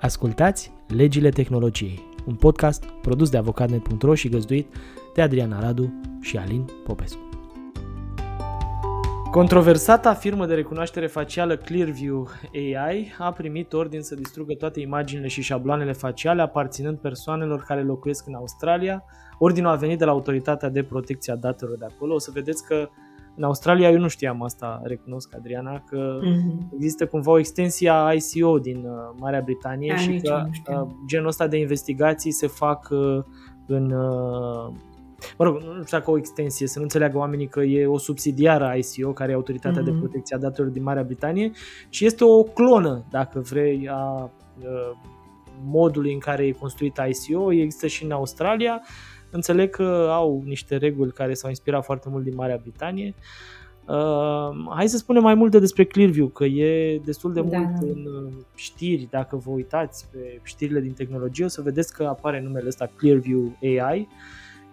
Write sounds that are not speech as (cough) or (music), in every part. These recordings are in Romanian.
Ascultați Legile Tehnologiei, un podcast produs de avocatnet.ro și găzduit de Adriana Radu și Alin Popescu. Controversata firmă de recunoaștere facială Clearview AI a primit ordin să distrugă toate imaginile și șabloanele faciale aparținând persoanelor care locuiesc în Australia. Ordinul a venit de la Autoritatea de Protecție a Datelor de acolo. O să vedeți că în Australia eu nu știam asta, recunosc, Adriana, că mm-hmm. există cumva o extensie a ICO din uh, Marea Britanie Da, și nici că eu nu știam. uh, genul ăsta de investigații se fac uh, în... uh, Mă rog, nu știu dacă o extensie, să nu înțeleagă oamenii că e o subsidiară a ICO, care e Autoritatea de Mhm. Protecție a Datelor din Marea Britanie, și este o clonă, dacă vrei, a uh, modului în care e construit ICO, există și în Australia. Înțeleg că au niște reguli care s-au inspirat foarte mult din Marea Britanie. Uh, hai să spunem mai multe despre Clearview, că e destul de Da, mult da. în uh, știri. Dacă vă uitați pe știrile din tehnologie, o să vedeți că apare numele ăsta Clearview AI,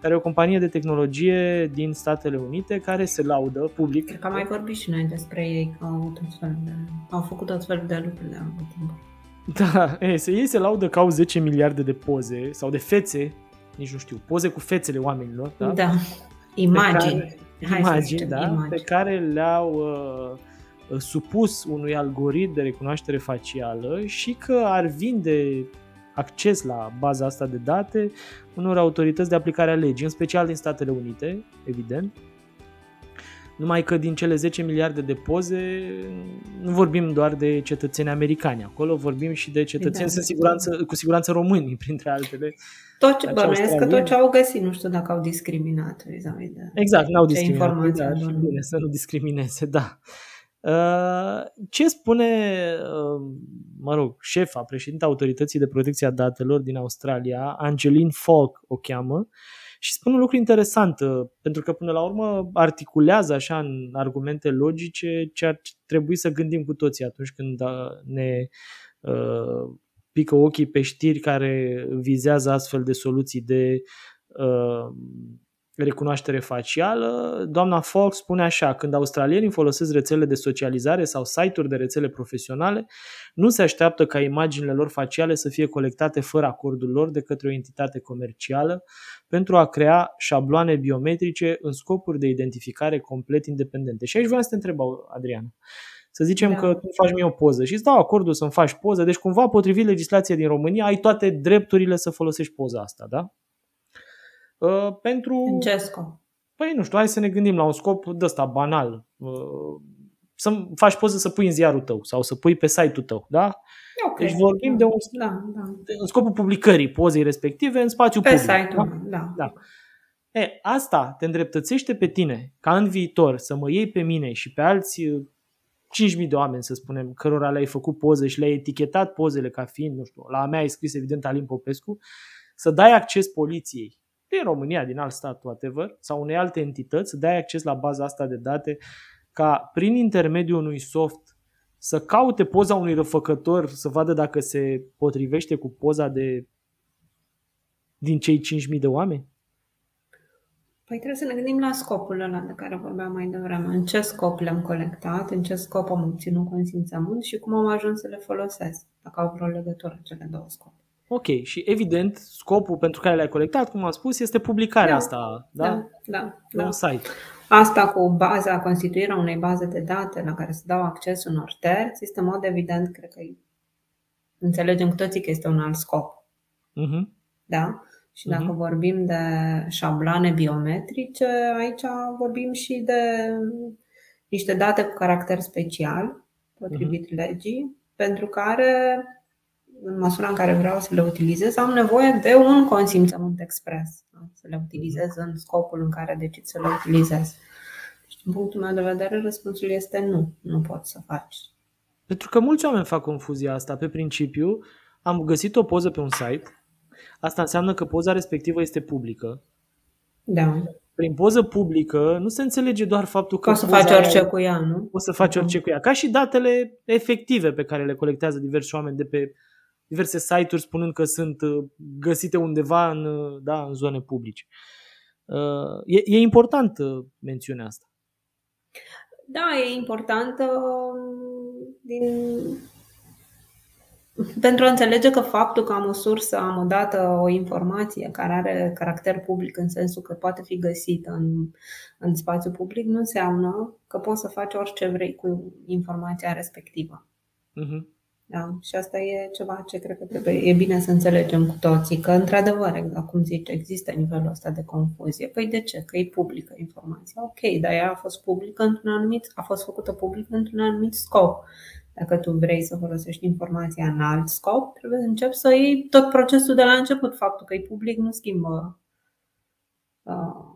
care e o companie de tehnologie din Statele Unite care se laudă public. Cred că am mai vorbit și noi despre ei, că au, avut tot felul de, au făcut tot felul de lucruri de anul timp. Da, ei, se, ei se laudă că au 10 miliarde de poze sau de fețe, nici nu știu, poze cu fețele oamenilor, da? Da. Imagini. care- Hai să imagini, zicem, da, imagini. pe care le-au uh, supus unui algoritm de recunoaștere facială și că ar vinde acces la baza asta de date unor autorități de aplicare a legii, în special din Statele Unite, evident. Numai că din cele 10 miliarde de poze nu vorbim doar de cetățeni americani. Acolo vorbim și de cetățeni Da. cu siguranță, cu siguranță români, (laughs) printre altele. Tot ce, Deci bănuiesc că australieni. tot ce au găsit, nu știu dacă au discriminat vis-a-vis de... Exact, n-au Ce discriminat. informații Da, și adună. bine să nu discrimineze, da. Uh, Ce spune, uh, mă rog, șefa, președinta Autorității de Protecție a Datelor din Australia, Angeline Falk o cheamă, și spune un lucru interesant, uh, pentru că până la urmă articulează așa în argumente logice ce ar trebui să gândim cu toții atunci când uh, ne uh, pică ochii pe știri care vizează astfel de soluții de uh, recunoaștere facială. Doamna Fox spune așa, când australienii folosesc rețele de socializare sau site-uri de rețele profesionale, nu se așteaptă ca imaginile lor faciale să fie colectate fără acordul lor de către o entitate comercială pentru a crea șabloane biometrice în scopuri de identificare complet independente. Și aici vreau să te întreb, Adriana. Să zicem Da. că tu faci mie o poză și îți dau acordul să-mi faci poză, deci cumva potrivit legislației din România ai toate drepturile să folosești poza asta, da? Uh, pentru În ce scop? Păi nu știu, hai să ne gândim la un scop de ăsta banal. Uh, Să faci poză să pui în ziarul tău sau să pui pe site-ul tău, da? Ok. Deci vorbim de un, Da, da. în scopul publicării pozei respective în spațiu Pe public. site-ul da? meu, da. Da. E, asta te îndreptățește pe tine ca în viitor să mă iei pe mine și pe alți uh, 5.000 de oameni, să spunem, cărora le-ai făcut poze și le-ai etichetat pozele ca fiind, nu știu, la a mea ai scris evident Alin Popescu, să dai acces poliției din România, din alt stat, whatever, sau unei alte entități, să dai acces la baza asta de date ca prin intermediul unui soft să caute poza unui răfăcător, să vadă dacă se potrivește cu poza de din cei 5.000 de oameni? Păi trebuie să ne gândim la scopul ăla de care vorbeam mai devreme. În ce scop le-am colectat, în ce scop am obținut consimțământ și cum am ajuns să le folosesc, dacă au vreo legătură cele două scopuri. Ok, și evident, scopul pentru care le-ai colectat, cum am spus, este publicarea Da. asta, da? Da, da, Pe da. un site. Asta cu baza, constituirea unei baze de date la care se dau acces unor terți, este în mod evident, cred că înțelegem cu toții că este un alt scop. Mhm. Da? Și dacă Mhm. vorbim de șabloane biometrice, aici vorbim și de niște date cu caracter special, potrivit Mhm. legii, pentru care, în măsura în care vreau să le utilizez, am nevoie de un consimțământ expres. Da? Să le utilizez în scopul în care decid să le utilizez. Deci, din punctul meu de vedere, răspunsul este nu. Nu poți să faci. Pentru că mulți oameni fac confuzia asta. Pe principiu, am găsit o poză pe un site, asta înseamnă că poza respectivă este publică. Da. Prin poză publică nu se înțelege doar faptul că Poți să poza faci aia- orice cu ea, nu? Poți să faci orice cu ea. Ca și datele efective pe care le colectează diversi oameni de pe diverse site-uri spunând că sunt uh, găsite undeva în, uh, da, în zone publice. Uh, E, e important uh, mențiunea asta. Da, e importantă din pentru a înțelege că faptul că am o sursă, am o dată, o informație care are caracter public în sensul că poate fi găsită în, în spațiu public, nu înseamnă că poți să faci orice vrei cu informația respectivă. Uh-huh. Da? Și asta e ceva ce cred că trebuie, e bine să înțelegem cu toții, că într-adevăr, exact cum zici, există nivelul ăsta de confuzie. Păi de ce? Că e publică informația. Ok, dar ea a fost publică într-un anumit, a fost făcută publică într-un anumit scop. Dacă tu vrei să folosești informația în alt scop, trebuie să începi să iei tot procesul de la început. Faptul că e public nu schimbă uh,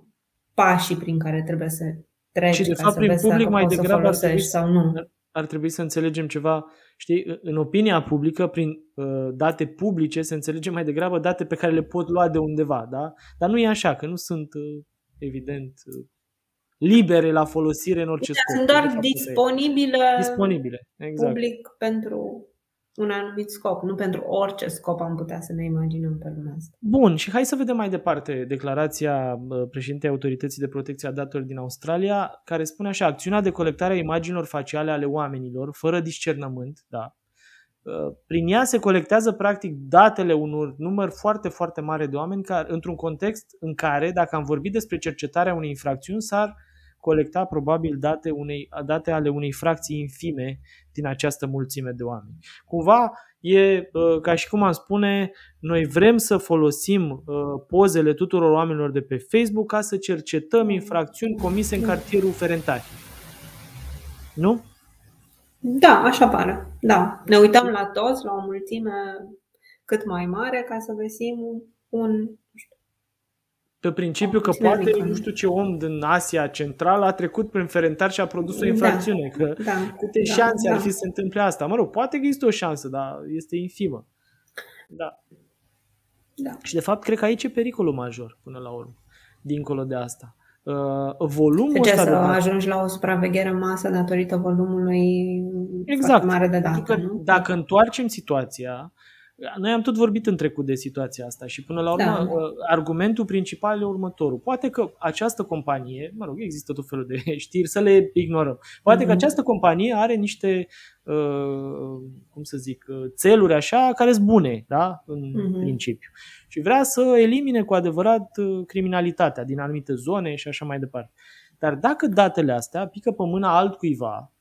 pașii prin care trebuie să treci Și de ca fapt, să prin vezi public dacă mai poți să degrabă ar trebui folosești să, sau nu. Ar trebui să înțelegem ceva, știi, în opinia publică, prin uh, date publice, se înțelege mai degrabă date pe care le pot lua de undeva, da? Dar nu e așa, că nu sunt, uh, evident, uh, libere la folosire în orice scop. Sunt De doar fapt, asta e. disponibile, disponibile. Exact. public pentru un anumit scop, nu pentru orice scop am putea să ne imaginăm pe lumea asta. Bun, și hai să vedem mai departe declarația uh, președintei Autorității de Protecție a Datelor din Australia, care spune așa, acțiunea de colectare a imaginilor faciale ale oamenilor, fără discernământ, da, uh, prin ea se colectează practic datele unor număr foarte, foarte mare de oameni care, într-un context în care, dacă am vorbit despre cercetarea unei infracțiuni, s-ar colecta probabil date, unei, date ale unei fracții infime din această mulțime de oameni. Cumva e uh, ca și cum am spune, noi vrem să folosim uh, pozele tuturor oamenilor de pe Facebook ca să cercetăm infracțiuni comise în cartierul Ferentari. Nu? Da, așa pare. Da. Ne uităm la toți, la o mulțime cât mai mare, ca să găsim un pe principiu că Mulțumesc, poate Nicolae. nu știu ce om din Asia Centrală a trecut prin Ferentar și a produs o Da, infracțiune. Că da, câte da, șanse da. ar fi să se întâmple asta? Mă rog, poate că există o șansă, dar este infimă. Da. Da. Și de fapt, cred că aici e pericolul major până la urmă, dincolo de asta. Uh, volumul De ce ăsta să de date- ajungi la o supraveghere în masă datorită volumului Exact. foarte mare de date, Adică nu? dacă întoarcem situația, noi am tot vorbit în trecut de situația asta și până la urmă Da. uh, argumentul principal e următorul. Poate că această companie, mă rog, există tot felul de (laughs) știri, să le ignorăm. Poate că Mhm. această companie are niște, uh, cum să zic, uh, țeluri așa care sunt bune, da, în Mhm. principiu. Și vrea să elimine cu adevărat uh, criminalitatea din anumite zone și așa mai departe. Dar dacă datele astea pică pe mâna altcuiva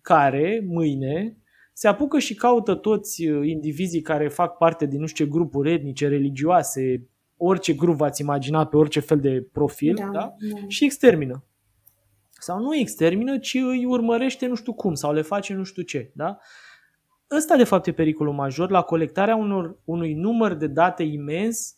care mâine se apucă și caută toți uh, indivizii care fac parte din nu știu ce grupuri etnice, religioase, orice grup v-ați imagina pe orice fel de profil, da, da? da. și extermină. Sau nu extermină, ci îi urmărește nu știu cum sau le face nu știu ce. Da? Ăsta de fapt e pericolul major la colectarea unor, unui număr de date imens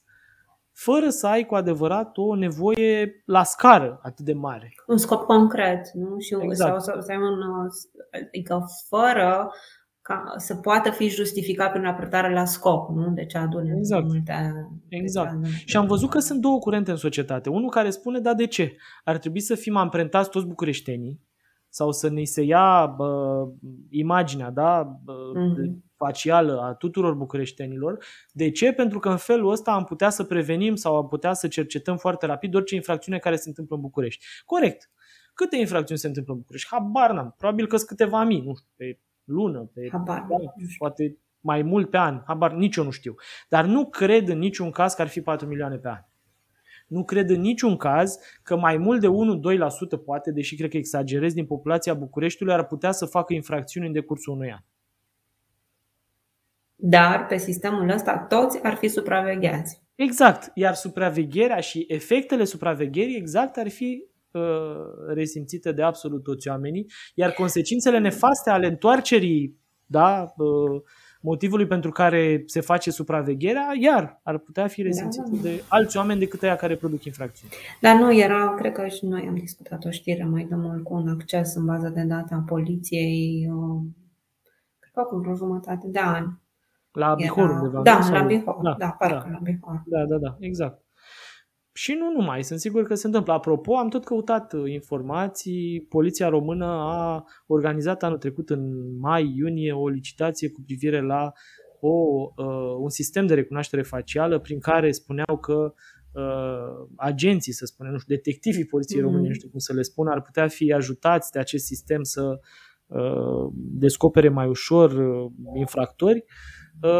fără să ai cu adevărat o nevoie la scară atât de mare. Un scop concret, nu? Și Exact. sau, sau, sau un, adică fără ca să poată fi justificat prin raportare la scop, nu? Deci adune Exact. multe... Exact. deci adune- Și am văzut că sunt două curente în societate. Unul care spune, da, de ce? Ar trebui să fim amprentați toți bucureștenii sau să ne se ia bă, imaginea da, bă, Mhm. facială a tuturor bucureștenilor. De ce? Pentru că în felul ăsta am putea să prevenim sau am putea să cercetăm foarte rapid orice infracțiune care se întâmplă în București. Corect. Câte infracțiuni se întâmplă în București? Habar n-am. Probabil că sunt câteva mii, nu știu, pe lună, pe Habar. da, poate mai mult pe an, habar, nici eu nu știu. Dar nu cred în niciun caz că ar fi 4 milioane pe an. Nu cred în niciun caz că mai mult de 1-2% poate, deși cred că exagerez, din populația Bucureștiului ar putea să facă infracțiuni în decursul unui an. Dar pe sistemul ăsta toți ar fi supravegheați. Exact. Iar supravegherea și efectele supravegherii exact ar fi uh, resimțite de absolut toți oamenii, iar consecințele nefaste ale întoarcerii da, uh, motivului pentru care se face supravegherea, iar ar putea fi resimțite Da. de alți oameni decât aia care produc infracțiuni. Dar nu era, cred că și noi am discutat o știre mai de mult cu un acces în bază de date a poliției, uh, cred că acum vreo jumătate de ani. La Bihor Era- undeva. Da, nu? Sau- la Bihor. Da, Da, parcă da. la Bihor. Da, da, da, exact. Și nu numai, sunt sigur că se întâmplă. Apropo, am tot căutat uh, informații. Poliția română a organizat anul trecut, în mai-iunie, o licitație cu privire la o, uh, un sistem de recunoaștere facială prin care spuneau că uh, agenții, să spunem, nu știu, detectivii Poliției Mhm. Române, nu știu cum să le spun, ar putea fi ajutați de acest sistem să descopere mai ușor infractori.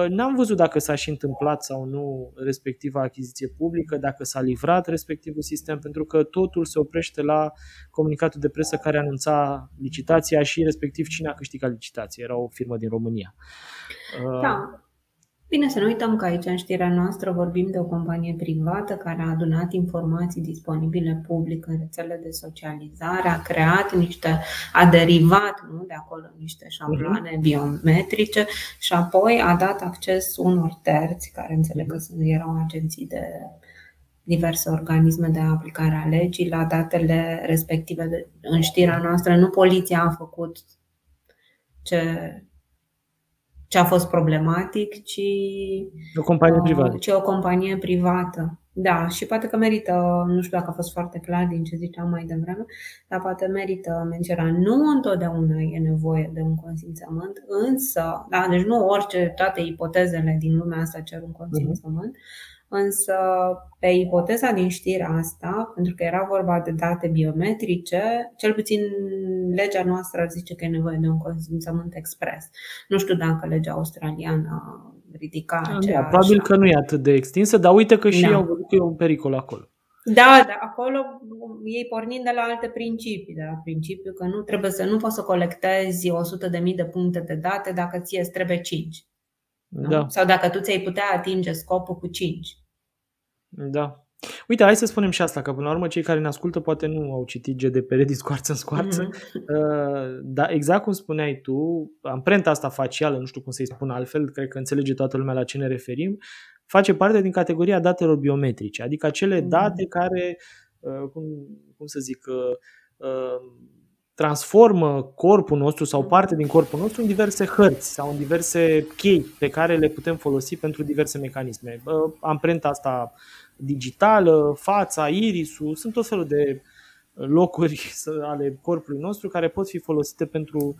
N-am văzut dacă s-a și întâmplat sau nu respectiva achiziție publică, dacă s-a livrat respectivul sistem, pentru că totul se oprește la comunicatul de presă care anunța licitația și respectiv cine a câștigat licitația. Era o firmă din România. Da. Bine să nu uităm că aici în știrea noastră vorbim de o companie privată care a adunat informații disponibile public în rețele de socializare, a creat niște, a derivat nu, de acolo niște șabloane uh-huh. biometrice și apoi a dat acces unor terți, care înțeleg că erau agenții de diverse organisme de aplicare a legii la datele respective. În știrea noastră nu poliția a făcut ce ce a fost problematic, ci o companie uh, privată. Ci o companie privată. Da, și poate că merită, nu știu dacă a fost foarte clar din ce ziceam mai devreme, dar poate merită menționat. Nu întotdeauna e nevoie de un consimțământ, însă, da, deci nu orice, toate ipotezele din lumea asta cer un consimțământ, uh-huh. Însă, pe ipoteza din știrea asta, pentru că era vorba de date biometrice, cel puțin legea noastră ar zice că e nevoie de un consimțământ expres. Nu știu dacă legea australiană ridica da, aceeași. Probabil că nu e atât de extinsă, dar uite că și da. au văzut că e un pericol acolo. Da, da, acolo ei pornind de la alte principii, de la principiul că nu trebuie să nu poți să colectezi 100.000 de puncte de date dacă ție îți trebuie 5. Da. Sau dacă tu ți-ai putea atinge scopul cu 5. Da. Uite, hai să spunem și asta, că până la urmă cei care ne ascultă poate nu au citit GDPR din scoarță în scoarță. Mm-hmm. (laughs) Dar exact cum spuneai tu, amprenta asta facială, nu știu cum să-i spun altfel, cred că înțelege toată lumea la ce ne referim, face parte din categoria datelor biometrice, adică acele mm-hmm. date care, uh, cum, cum să zic, uh, transformă corpul nostru sau parte din corpul nostru în diverse hărți sau în diverse chei pe care le putem folosi pentru diverse mecanisme. Amprenta asta digitală, fața, irisul, sunt tot felul de locuri (laughs) ale corpului nostru care pot fi folosite pentru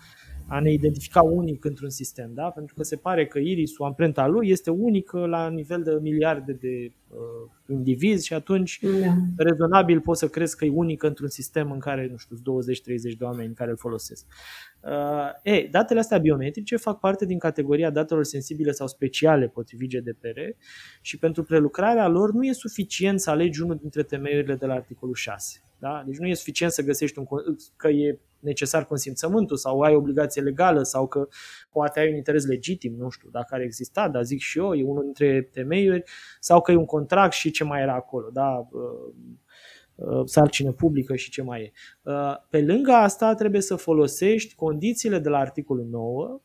a ne identifica unic într-un sistem, da? pentru că se pare că irisul, amprenta lui, este unică la nivel de miliarde de uh, indivizi și atunci da. rezonabil poți să crezi că e unică într-un sistem în care, nu știu, 20-30 de oameni care îl folosesc. Uh, ei, datele astea biometrice fac parte din categoria datelor sensibile sau speciale potrivit GDPR și pentru prelucrarea lor nu e suficient să alegi unul dintre temeiurile de la articolul 6. Da? Deci nu e suficient să găsești un, că e necesar consimțământul sau ai obligație legală sau că poate ai un interes legitim, nu știu dacă ar exista, dar zic și eu, e unul dintre temeiuri, sau că e un contract și ce mai era acolo, da? Uh, uh, sarcină publică și ce mai e. Uh, pe lângă asta trebuie să folosești condițiile de la articolul 9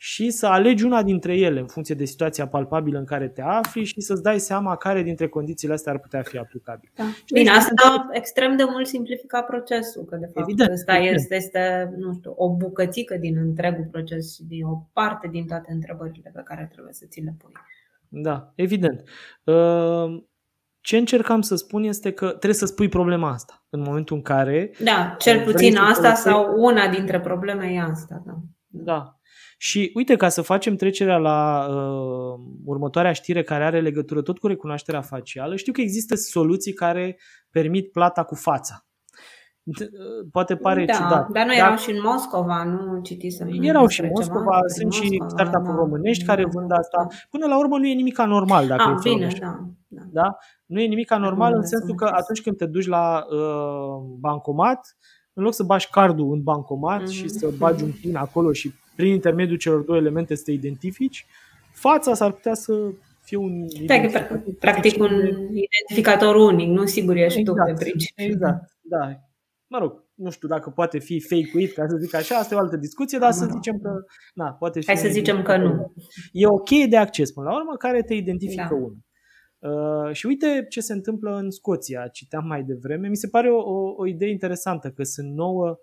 și să alegi una dintre ele în funcție de situația palpabilă în care te afli și să-ți dai seama care dintre condițiile astea ar putea fi aplicabile. Da. Bine, asta extrem de mult simplifica procesul, că de fapt evident, asta evident. Este, este nu știu, o bucățică din întregul proces și din o parte din toate întrebările pe care trebuie să ți le pui. Da, evident. Uh, ce încercam să spun este că trebuie să spui problema asta în momentul în care... Da, cel puțin asta sau una dintre probleme e asta. Da. Da, și uite, ca să facem trecerea la uh, următoarea știre care are legătură tot cu recunoașterea facială, știu că există soluții care permit plata cu fața. Poate pare da, ciudat. Dar nu erau și în Moscova, nu citisem. Erau și în Moscova, sunt Moscova, și startup-uri da, românești da, care vând asta. Da. Până la urmă nu e nimic anormal dacă A, ah, bine, da, da. da. Nu e nimic anormal în sensul că atunci când te duci la uh, bancomat, în loc să bași cardul în bancomat mm-hmm. și să bagi un pin acolo și prin intermediul celor două elemente să te identifici, fața s-ar putea să fie un... Da, practic un identificator unic, nu sigur ești exact, tu pe principiu. Exact, da. Mă rog, nu știu dacă poate fi fake-uit, ca să zic așa, asta e o altă discuție, dar no. să zicem că, na, poate fi... Hai să zicem că nu. E o cheie de acces, până la urmă, care te identifică da. unul. Uh, și uite ce se întâmplă în Scoția, citeam mai devreme. Mi se pare o, o, o idee interesantă că sunt nouă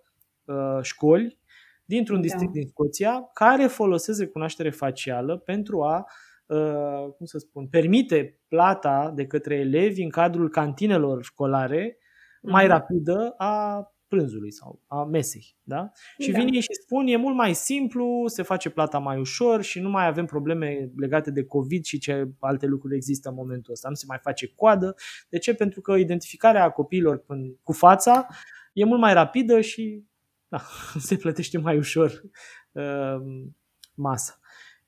uh, școli dintr-un da. district din Scoția care folosesc recunoaștere facială pentru a uh, cum să spun, permite plata de către elevi în cadrul cantinelor școlare mai mhm. rapidă a prânzului sau a mesei. Da? Și da. vin ei și spun, e mult mai simplu, se face plata mai ușor și nu mai avem probleme legate de COVID și ce alte lucruri există în momentul ăsta. Nu se mai face coadă. De ce? Pentru că identificarea copiilor cu fața e mult mai rapidă și da, (laughs) se plătește mai ușor uh, masa.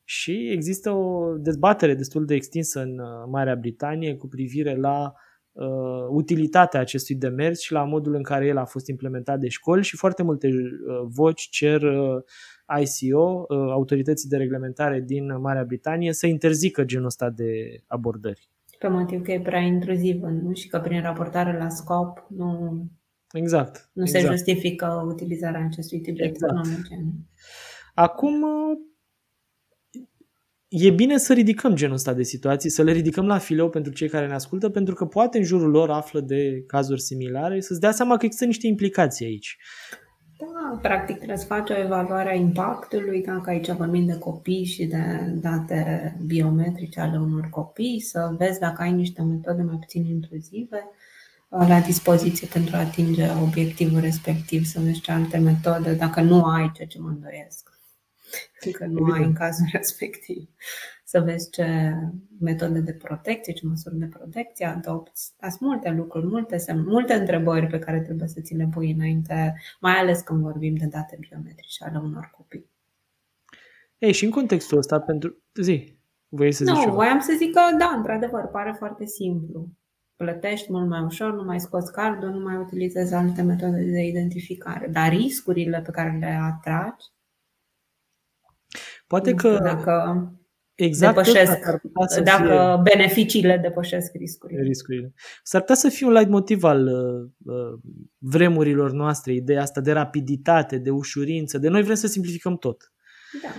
Și există o dezbatere destul de extinsă în uh, Marea Britanie cu privire la uh, utilitatea acestui demers și la modul în care el a fost implementat de școli și foarte multe uh, voci cer uh, ICO, uh, autorității de reglementare din Marea Britanie, să interzică genul ăsta de abordări. Pe motiv că e prea intruzivă nu? și că prin raportare la scop nu, exact, nu exact. se justifică utilizarea acestui tip de exact. tehnologie. Acum, e bine să ridicăm genul ăsta de situații, să le ridicăm la fileu pentru cei care ne ascultă, pentru că poate în jurul lor află de cazuri similare, să-ți dea seama că există niște implicații aici. Da, practic trebuie să faci o evaluare a impactului, dacă aici vorbim de copii și de date biometrice ale unor copii, să vezi dacă ai niște metode mai puțin intruzive uh, la dispoziție pentru a atinge obiectivul respectiv, să vezi ce alte metode, dacă nu ai ceea ce mă îndoiesc că nu Evident. ai în cazul (laughs) respectiv. Să vezi ce metode de protecție, ce măsuri de protecție adopți. Sunt multe lucruri, multe, semn, multe întrebări pe care trebuie să ți le pui înainte, mai ales când vorbim de date biometrice ale unor copii. Ei, și în contextul ăsta, pentru... Zi, voi să zici Nu, voiam să zic că, da, într-adevăr, pare foarte simplu. Plătești mult mai ușor, nu mai scoți cardul, nu mai utilizezi alte metode de identificare. Dar riscurile pe care le atragi Poate că dacă exact depășesc, să dacă fie... beneficiile depășesc riscurile. riscurile. S-ar putea să fie un light motiv al uh, uh, vremurilor noastre, ideea asta de rapiditate, de ușurință, de noi vrem să simplificăm tot. Da.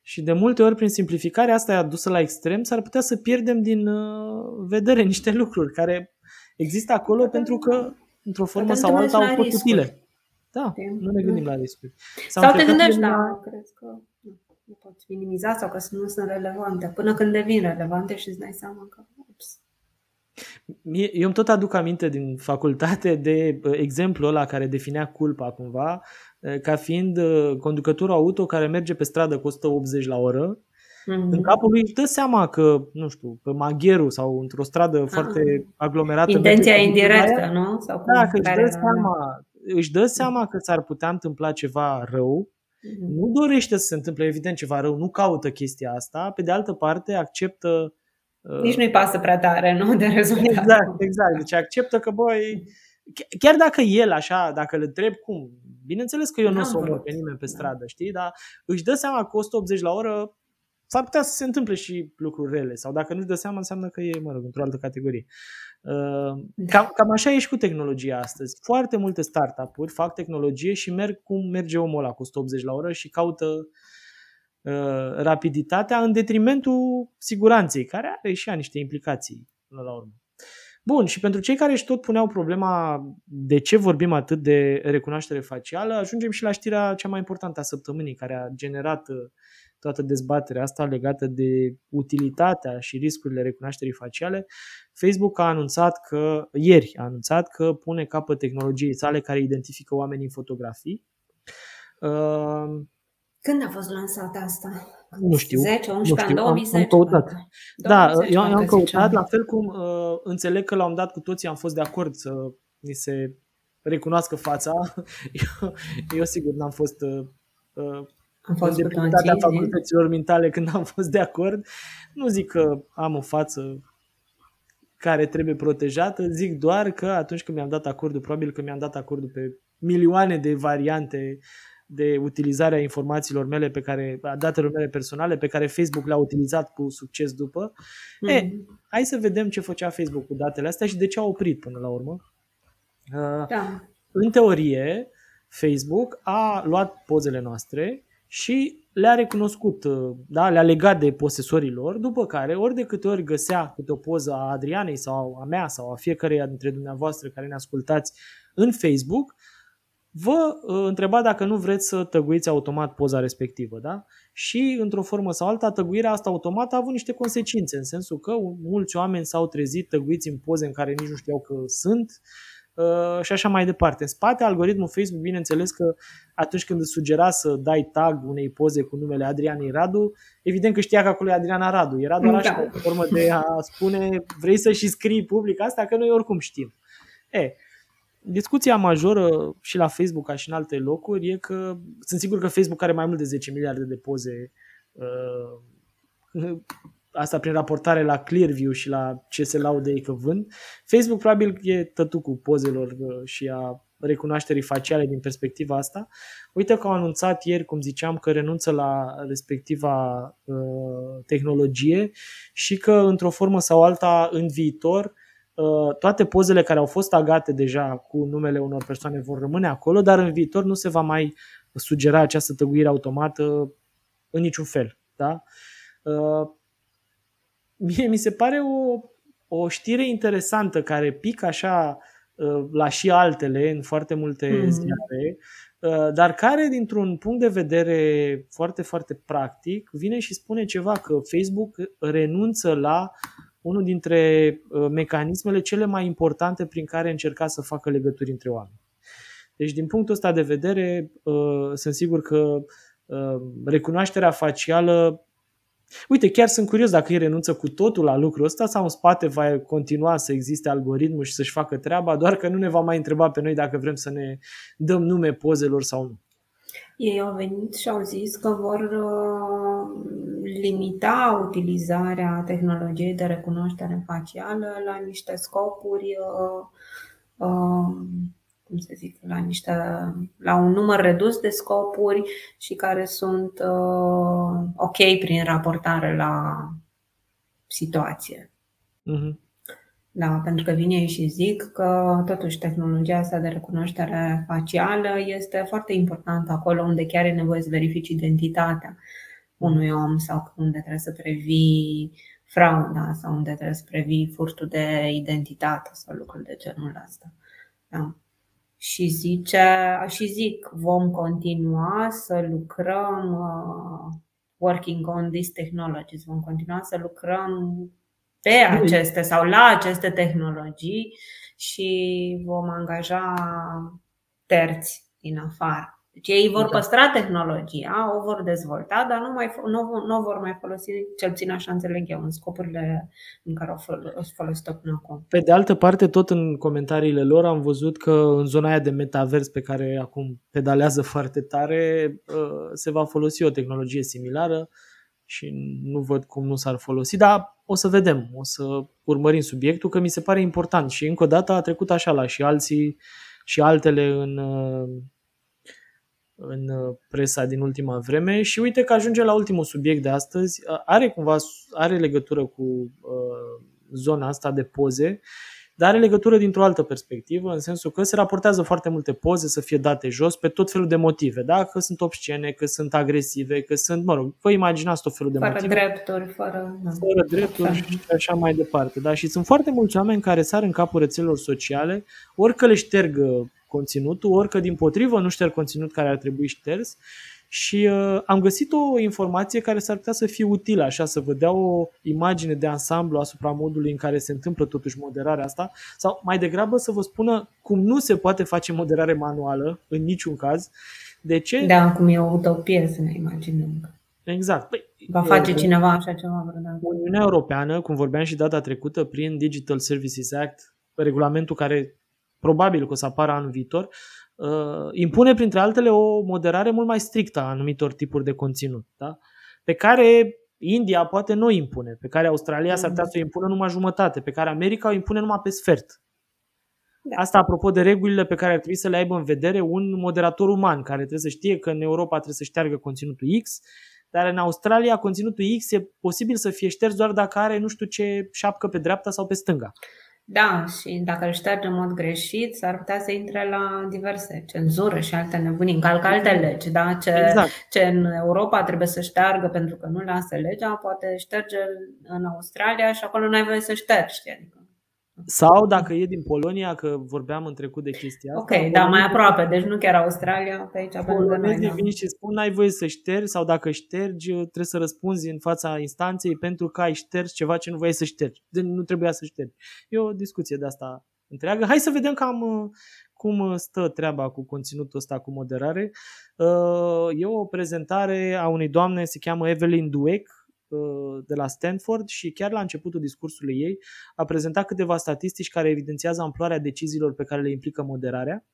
Și de multe ori, prin simplificarea asta adusă la extrem, s-ar putea să pierdem din uh, vedere niște lucruri care există acolo Poate pentru că, într-o formă sau alta, au fost utile. Da, nu ne gândim la riscuri. Sau, sau te gândești, da, cred că nu poți minimiza sau că nu sunt relevante, până când devin relevante și îți dai seama că ups. Eu îmi tot aduc aminte din facultate de uh, exemplul ăla care definea culpa cumva uh, ca fiind uh, conducătorul auto care merge pe stradă cu 180 la oră mm-hmm. în capul lui își dă seama că, nu știu, pe Magheru sau într-o stradă ah. foarte aglomerată. Intenția indirectă, nu? Sau da, că își dă, seama, își dă seama că s-ar putea întâmpla ceva rău Mm-hmm. Nu dorește să se întâmple evident ceva rău, nu caută chestia asta, pe de altă parte acceptă uh, nici nu-i pasă prea tare, nu, de rezultat. Exact, exact. Deci acceptă că, băi, chiar dacă el așa, dacă le întreb cum, bineînțeles că eu nu o să omor pe nimeni pe da. stradă, știi, dar își dă seama că 180 la oră s-ar putea să se întâmple și lucruri rele sau dacă nu-și dă seama înseamnă că e, mă rog, într-o altă categorie. Uh, cam, cam așa e și cu tehnologia astăzi. Foarte multe startup-uri fac tehnologie și merg cum merge omul ăla cu 180 la oră și caută uh, rapiditatea în detrimentul siguranței, care are și ea niște implicații până la urmă. Bun, și pentru cei care își tot puneau problema de ce vorbim atât de recunoaștere facială, ajungem și la știrea cea mai importantă a săptămânii, care a generat uh, toată dezbaterea asta legată de utilitatea și riscurile recunoașterii faciale, Facebook a anunțat că, ieri a anunțat că pune capăt tehnologiei sale care identifică oamenii în fotografii. Uh, Când a fost lansată asta? Nu știu. 10, 11, nu știu, 2010? Am, am căutat. Da, eu am căutat, la fel cum uh, înțeleg că la un dat cu toții am fost de acord să mi se recunoască fața. (laughs) Eu, eu sigur n-am fost uh, uh am fost deputatea facultăților mentale când am fost de acord. Nu zic că am o față care trebuie protejată, zic doar că atunci când mi-am dat acordul, probabil că mi-am dat acordul pe milioane de variante de utilizare a informațiilor mele pe care, a datelor mele personale pe care Facebook le-a utilizat cu succes după. Mm-hmm. E, hai să vedem ce făcea Facebook cu datele astea și de ce a oprit până la urmă. Da. În teorie, Facebook a luat pozele noastre și le-a recunoscut, uh, da? le-a legat de posesorii lor, după care ori de câte ori găsea câte o poză a Adrianei sau a mea sau a fiecăreia dintre dumneavoastră care ne ascultați în Facebook, vă uh, întreba dacă nu vreți să tăguiți automat poza respectivă. Da? Și, într-o formă sau alta, tăguirea asta automat a avut niște consecințe, în sensul că mulți oameni s-au trezit tăguiți în poze în care nici nu știau că sunt, Uh, și așa mai departe. În spate, algoritmul Facebook, bineînțeles că atunci când îți sugera să dai tag unei poze cu numele Adrianei Radu, evident că știa că acolo e Adriana Radu. Era doar așa da. o formă de a spune vrei să și scrii public asta, că noi oricum știm. E, discuția majoră și la Facebook ca și în alte locuri e că sunt sigur că Facebook are mai mult de 10 miliarde de poze uh, asta prin raportare la Clearview și la ce se laude ei că vând. Facebook probabil e tătucul pozelor uh, și a recunoașterii faciale din perspectiva asta. Uite că au anunțat ieri, cum ziceam, că renunță la respectiva uh, tehnologie și că într-o formă sau alta în viitor uh, toate pozele care au fost agate deja cu numele unor persoane vor rămâne acolo, dar în viitor nu se va mai sugera această tăguire automată în niciun fel. Da? Uh, mie mi se pare o, o știre interesantă care pică așa uh, la și altele în foarte multe mm. ziare, uh, dar care dintr-un punct de vedere foarte, foarte practic vine și spune ceva că Facebook renunță la unul dintre uh, mecanismele cele mai importante prin care încerca să facă legături între oameni. Deci, din punctul ăsta de vedere, sunt sigur că recunoașterea facială Uite, chiar sunt curios dacă ei renunță cu totul la lucrul ăsta sau în spate va continua să existe algoritmul și să-și facă treaba, doar că nu ne va mai întreba pe noi dacă vrem să ne dăm nume pozelor sau nu. Ei au venit și au zis că vor uh, limita utilizarea tehnologiei de recunoaștere facială la niște scopuri uh, uh, cum să zic, la, niște, la un număr redus de scopuri și care sunt uh, ok prin raportare la situație. Uh-huh. Da, pentru că vine și zic că totuși tehnologia asta de recunoaștere facială este foarte importantă acolo unde chiar e nevoie să verifici identitatea unui om sau unde trebuie să previi frauda sau unde trebuie să previi furtul de identitate sau lucruri de genul ăsta. Da și zice, și zic, vom continua să lucrăm uh, working on these technologies, vom continua să lucrăm pe aceste sau la aceste tehnologii și vom angaja terți din afară. Deci ei vor da. păstra tehnologia, o vor dezvolta, dar nu, mai, nu, nu vor mai folosi, cel puțin așa înțeleg eu, în scopurile în care au folosit-o până acum. Pe de altă parte, tot în comentariile lor am văzut că în zona aia de metavers pe care acum pedalează foarte tare, uh, se va folosi o tehnologie similară și nu văd cum nu s-ar folosi, dar o să vedem, o să urmărim subiectul, că mi se pare important și încă o dată a trecut așa la și alții și altele în uh, în uh, presa din ultima vreme și uite că ajunge la ultimul subiect de astăzi. Are cumva are legătură cu uh, zona asta de poze, dar are legătură dintr-o altă perspectivă, în sensul că se raportează foarte multe poze să fie date jos pe tot felul de motive, da? că sunt obscene, că sunt agresive, că sunt, mă rog, vă imaginați tot felul de fără motive. Drepturi, fără Fără drepturi și așa mai departe. Da? Și sunt foarte mulți oameni care sar în capul rețelelor sociale, ori că le șterg conținutul, ori că din potrivă nu șterg conținut care ar trebui șters și uh, am găsit o informație care s-ar putea să fie utilă, așa, să vă dea o imagine de ansamblu asupra modului în care se întâmplă totuși moderarea asta, sau mai degrabă să vă spună cum nu se poate face moderare manuală, în niciun caz. De ce? Da, cum e o utopie să ne imaginăm. Exact. Păi, Va face cineva așa ceva vreodată. Uniunea Europeană, cum vorbeam și data trecută, prin Digital Services Act, regulamentul care probabil că o să apară anul viitor, uh, impune printre altele o moderare mult mai strictă a anumitor tipuri de conținut, da? pe care India poate nu impune, pe care Australia s-ar putea să o impună numai jumătate, pe care America o impune numai pe sfert. Da. Asta apropo de regulile pe care ar trebui să le aibă în vedere un moderator uman, care trebuie să știe că în Europa trebuie să șteargă conținutul X, dar în Australia conținutul X e posibil să fie șters doar dacă are nu știu ce șapcă pe dreapta sau pe stânga. Da, și dacă îl șterge în mod greșit, s-ar putea să intre la diverse cenzură și alte nebunii, încalcă alte legi, da? Ce, exact. ce în Europa trebuie să șteargă pentru că nu lasă legea, poate șterge în Australia și acolo nu ai voie să ștergi. Adică sau dacă e din Polonia, că vorbeam în trecut de chestia asta. Ok, da, mai aproape, deci nu chiar Australia, pe aici pe lângă noi. Da. vin și spun, n-ai voie să ștergi sau dacă ștergi, trebuie să răspunzi în fața instanței pentru că ai șters ceva ce nu voiai să ștergi. De nu trebuia să ștergi. E o discuție de asta întreagă. Hai să vedem cam cum stă treaba cu conținutul ăsta cu moderare. Uh, e o prezentare a unei doamne, se cheamă Evelyn Dueck, uh, de la Stanford și chiar la începutul discursului ei a prezentat câteva statistici care evidențiază amploarea deciziilor pe care le implică moderarea.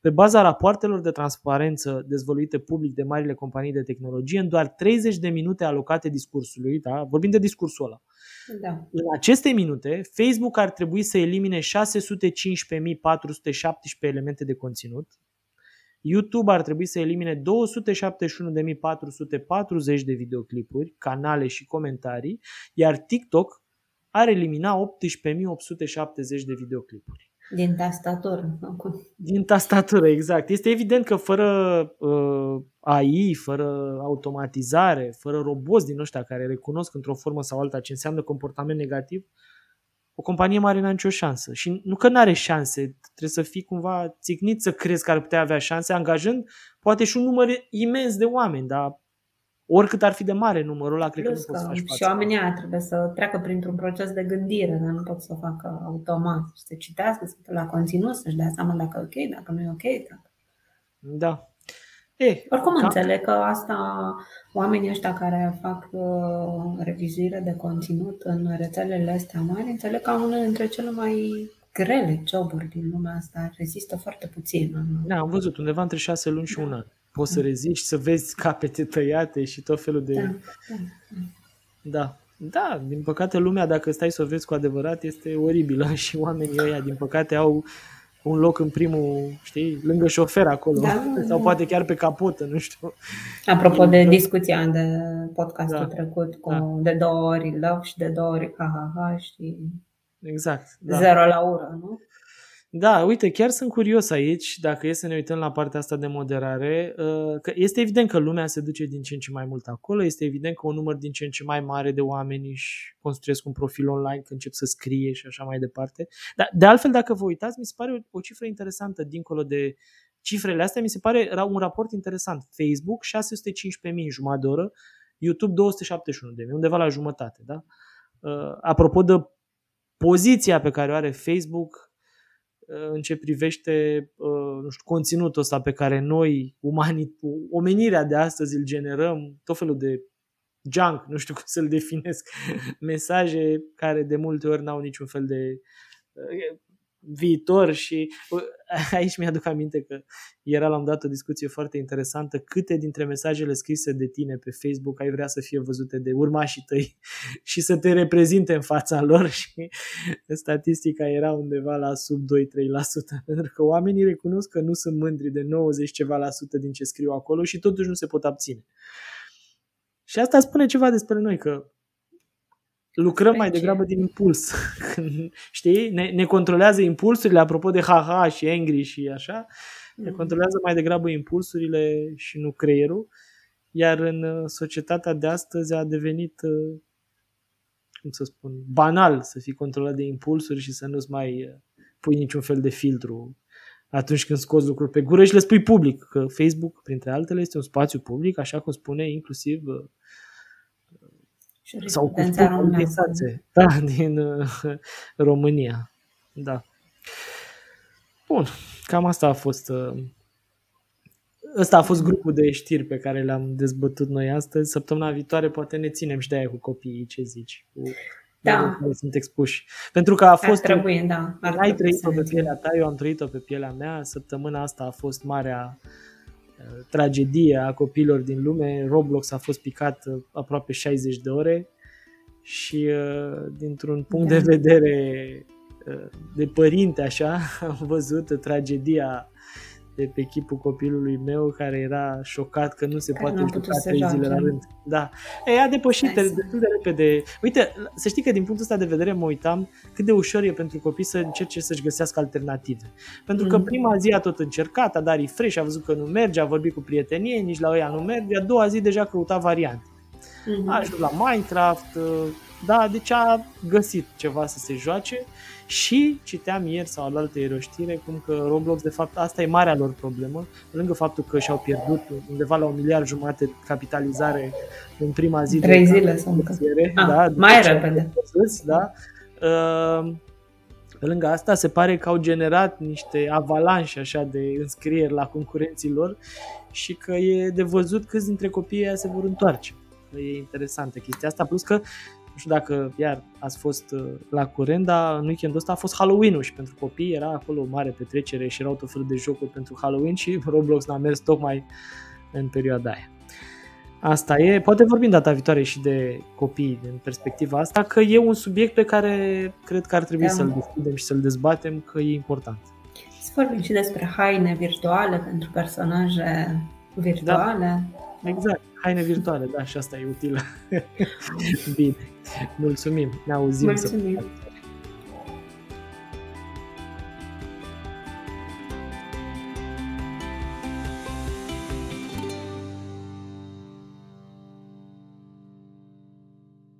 Pe baza rapoartelor de transparență dezvăluite public de marile companii de tehnologie, în doar 30 de minute alocate discursului, da? vorbim de discursul ăla, Da. în aceste minute, Facebook ar trebui să elimine 615.417 elemente de conținut, YouTube ar trebui să elimine 271.440 de videoclipuri, canale și comentarii, iar TikTok ar elimina 18.870 de videoclipuri. Din tastatură. acum. Din tastatură, exact. Este evident că fără uh, AI, fără automatizare, fără roboți din ăștia care recunosc într-o formă sau alta ce înseamnă comportament negativ, o companie mare n-are nicio șansă. Și nu că n-are șanse, trebuie să fii cumva țignit să crezi că ar putea avea șanse, angajând poate și un număr imens de oameni, dar oricât ar fi de mare numărul ăla, cred Plus că nu poți să că faci și față. oamenii aia trebuie să treacă printr-un proces de gândire, dar nu pot să o facă automat. Să citească, să uite la conținut, să-și dea seama dacă e ok, dacă nu e ok. Dacă... Da. E, Oricum Cam- înțeleg că asta, oamenii ăștia care fac uh, revizuire de conținut în rețelele astea mari, înțeleg că au unul dintre cele mai grele joburi din lumea asta. Rezistă foarte puțin. în- da, am văzut undeva între șase luni și Da. un an. Poți să reziști, să vezi capete tăiate și tot felul de... Da, da. Da. Da, din păcate lumea, dacă stai să o vezi cu adevărat, este oribilă (laughs) și oamenii ăia, din păcate, au un loc în primul, știi, lângă șofer acolo. Da, da, Sau da. poate chiar pe capotă, nu știu. Apropo de discuția de podcastul Da. trecut cu Da. de două ori love și de două ori ha, ha, ha și Exact. Da. zero la ură, nu? Da, uite, chiar sunt curios aici, dacă e să ne uităm la partea asta de moderare, uh, că este evident că lumea se duce din ce în ce mai mult acolo, este evident că un număr din ce în ce mai mare de oameni își construiesc un profil online, că încep să scrie și așa mai departe. Dar, de altfel, dacă vă uitați, mi se pare o, o cifră interesantă, dincolo de cifrele astea, mi se pare ra- un raport interesant. Facebook, 615.000 în jumătate de oră, YouTube 271.000, undeva la jumătate, da? Uh, Apropo de poziția pe care o are Facebook uh, în ce privește uh, nu știu, conținutul ăsta pe care noi, umanii, omenirea de astăzi îl generăm, tot felul de junk, nu știu (laughs) cum să-l definesc, mesaje care de multe ori n-au niciun fel de uh, viitor și uh, (laughs) aici mi-aduc aminte că era la un dat o discuție foarte interesantă câte dintre mesajele scrise de tine pe Facebook ai vrea să fie văzute de urmașii tăi (laughs) și să te reprezinte în fața lor (laughs) și statistica era undeva la sub 2-3%, pentru că oamenii recunosc că nu sunt mândri de 90 ceva la sută din ce scriu acolo și totuși nu se pot abține. Și asta spune ceva despre noi, că lucrăm mai Deci- degrabă din impuls. (laughs) Când, știi? Ne, ne controlează impulsurile, apropo de haha și angry și așa, ne controlează mai degrabă impulsurile și nu creierul. Iar în uh, societatea de astăzi a devenit, uh, cum să spun, banal să fii controlat de impulsuri și să nu-ți mai uh, pui niciun fel de filtru atunci când scoți lucruri pe gură și le spui public. Că Facebook, printre altele, este un spațiu public, așa cum spune inclusiv uh, sau cu Jurisprudența românească. organizație da, (laughs) din uh, România. Da. Bun, cam asta a fost uh, Ăsta a fost grupul de știri pe care le-am dezbătut noi astăzi. Săptămâna viitoare poate ne ținem și de aia cu copiii, ce zici? Cu Da. modul în care sunt expuși. Pentru că a Ar fost trebui, da. Ar N-ai trebui trăit-o să pe ne pielea ta, eu am trăit-o pe pielea mea. Săptămâna asta a fost marea uh, tragedie a copiilor din lume. Roblox a fost picat uh, aproape 60 de ore și uh, dintr-un punct Da. de vedere uh, de părinte așa, (laughs) am văzut tragedia de pe chipul copilului meu care era șocat că nu se Care poate n-a putut juca să trei zile joace. la rând. Da. E, a depășit Hai să- destul de repede. Uite, să știi că din punctul ăsta de vedere mă uitam cât de ușor e pentru copii să încerce să-și găsească alternative. Pentru că Mhm. prima zi a tot încercat, a dat refresh, a văzut că nu merge, a vorbit cu prietenie, nici la ăia nu merge, a doua zi deja căuta variante. Mhm. A ajuns la Minecraft, uh, da, deci a găsit ceva să se joace și citeam ieri sau alaltă ieri o știre cum că Roblox, de fapt, asta e marea lor problemă, pe lângă faptul că și-au pierdut undeva la un miliard jumate capitalizare în prima zi Trei de zile sunt. capitalizare, Ah, da, mai după ce au repede. fost, da, uh, pe lângă asta, se pare că au generat niște avalanșe așa de înscrieri la concurenții lor și că e de văzut câți dintre copiii ăia se vor întoarce. că e interesantă chestia asta, plus că nu știu dacă iar ați fost uh, la curent, dar în weekendul ăsta a fost Halloween-ul și pentru copii era acolo o mare petrecere și erau tot felul de jocuri pentru Halloween și (laughs) Roblox n-a mers tocmai în perioada aia. Asta e, poate vorbim data viitoare și de copii din perspectiva asta, că e un subiect pe care cred că ar trebui da. să-l deschidem și să-l dezbatem, că e important. Să vorbim și despre haine virtuale pentru personaje virtuale. Da. Exact, haine virtuale, da, și asta e utilă. (laughs) Bine, mulțumim, ne auzim. Mulțumim.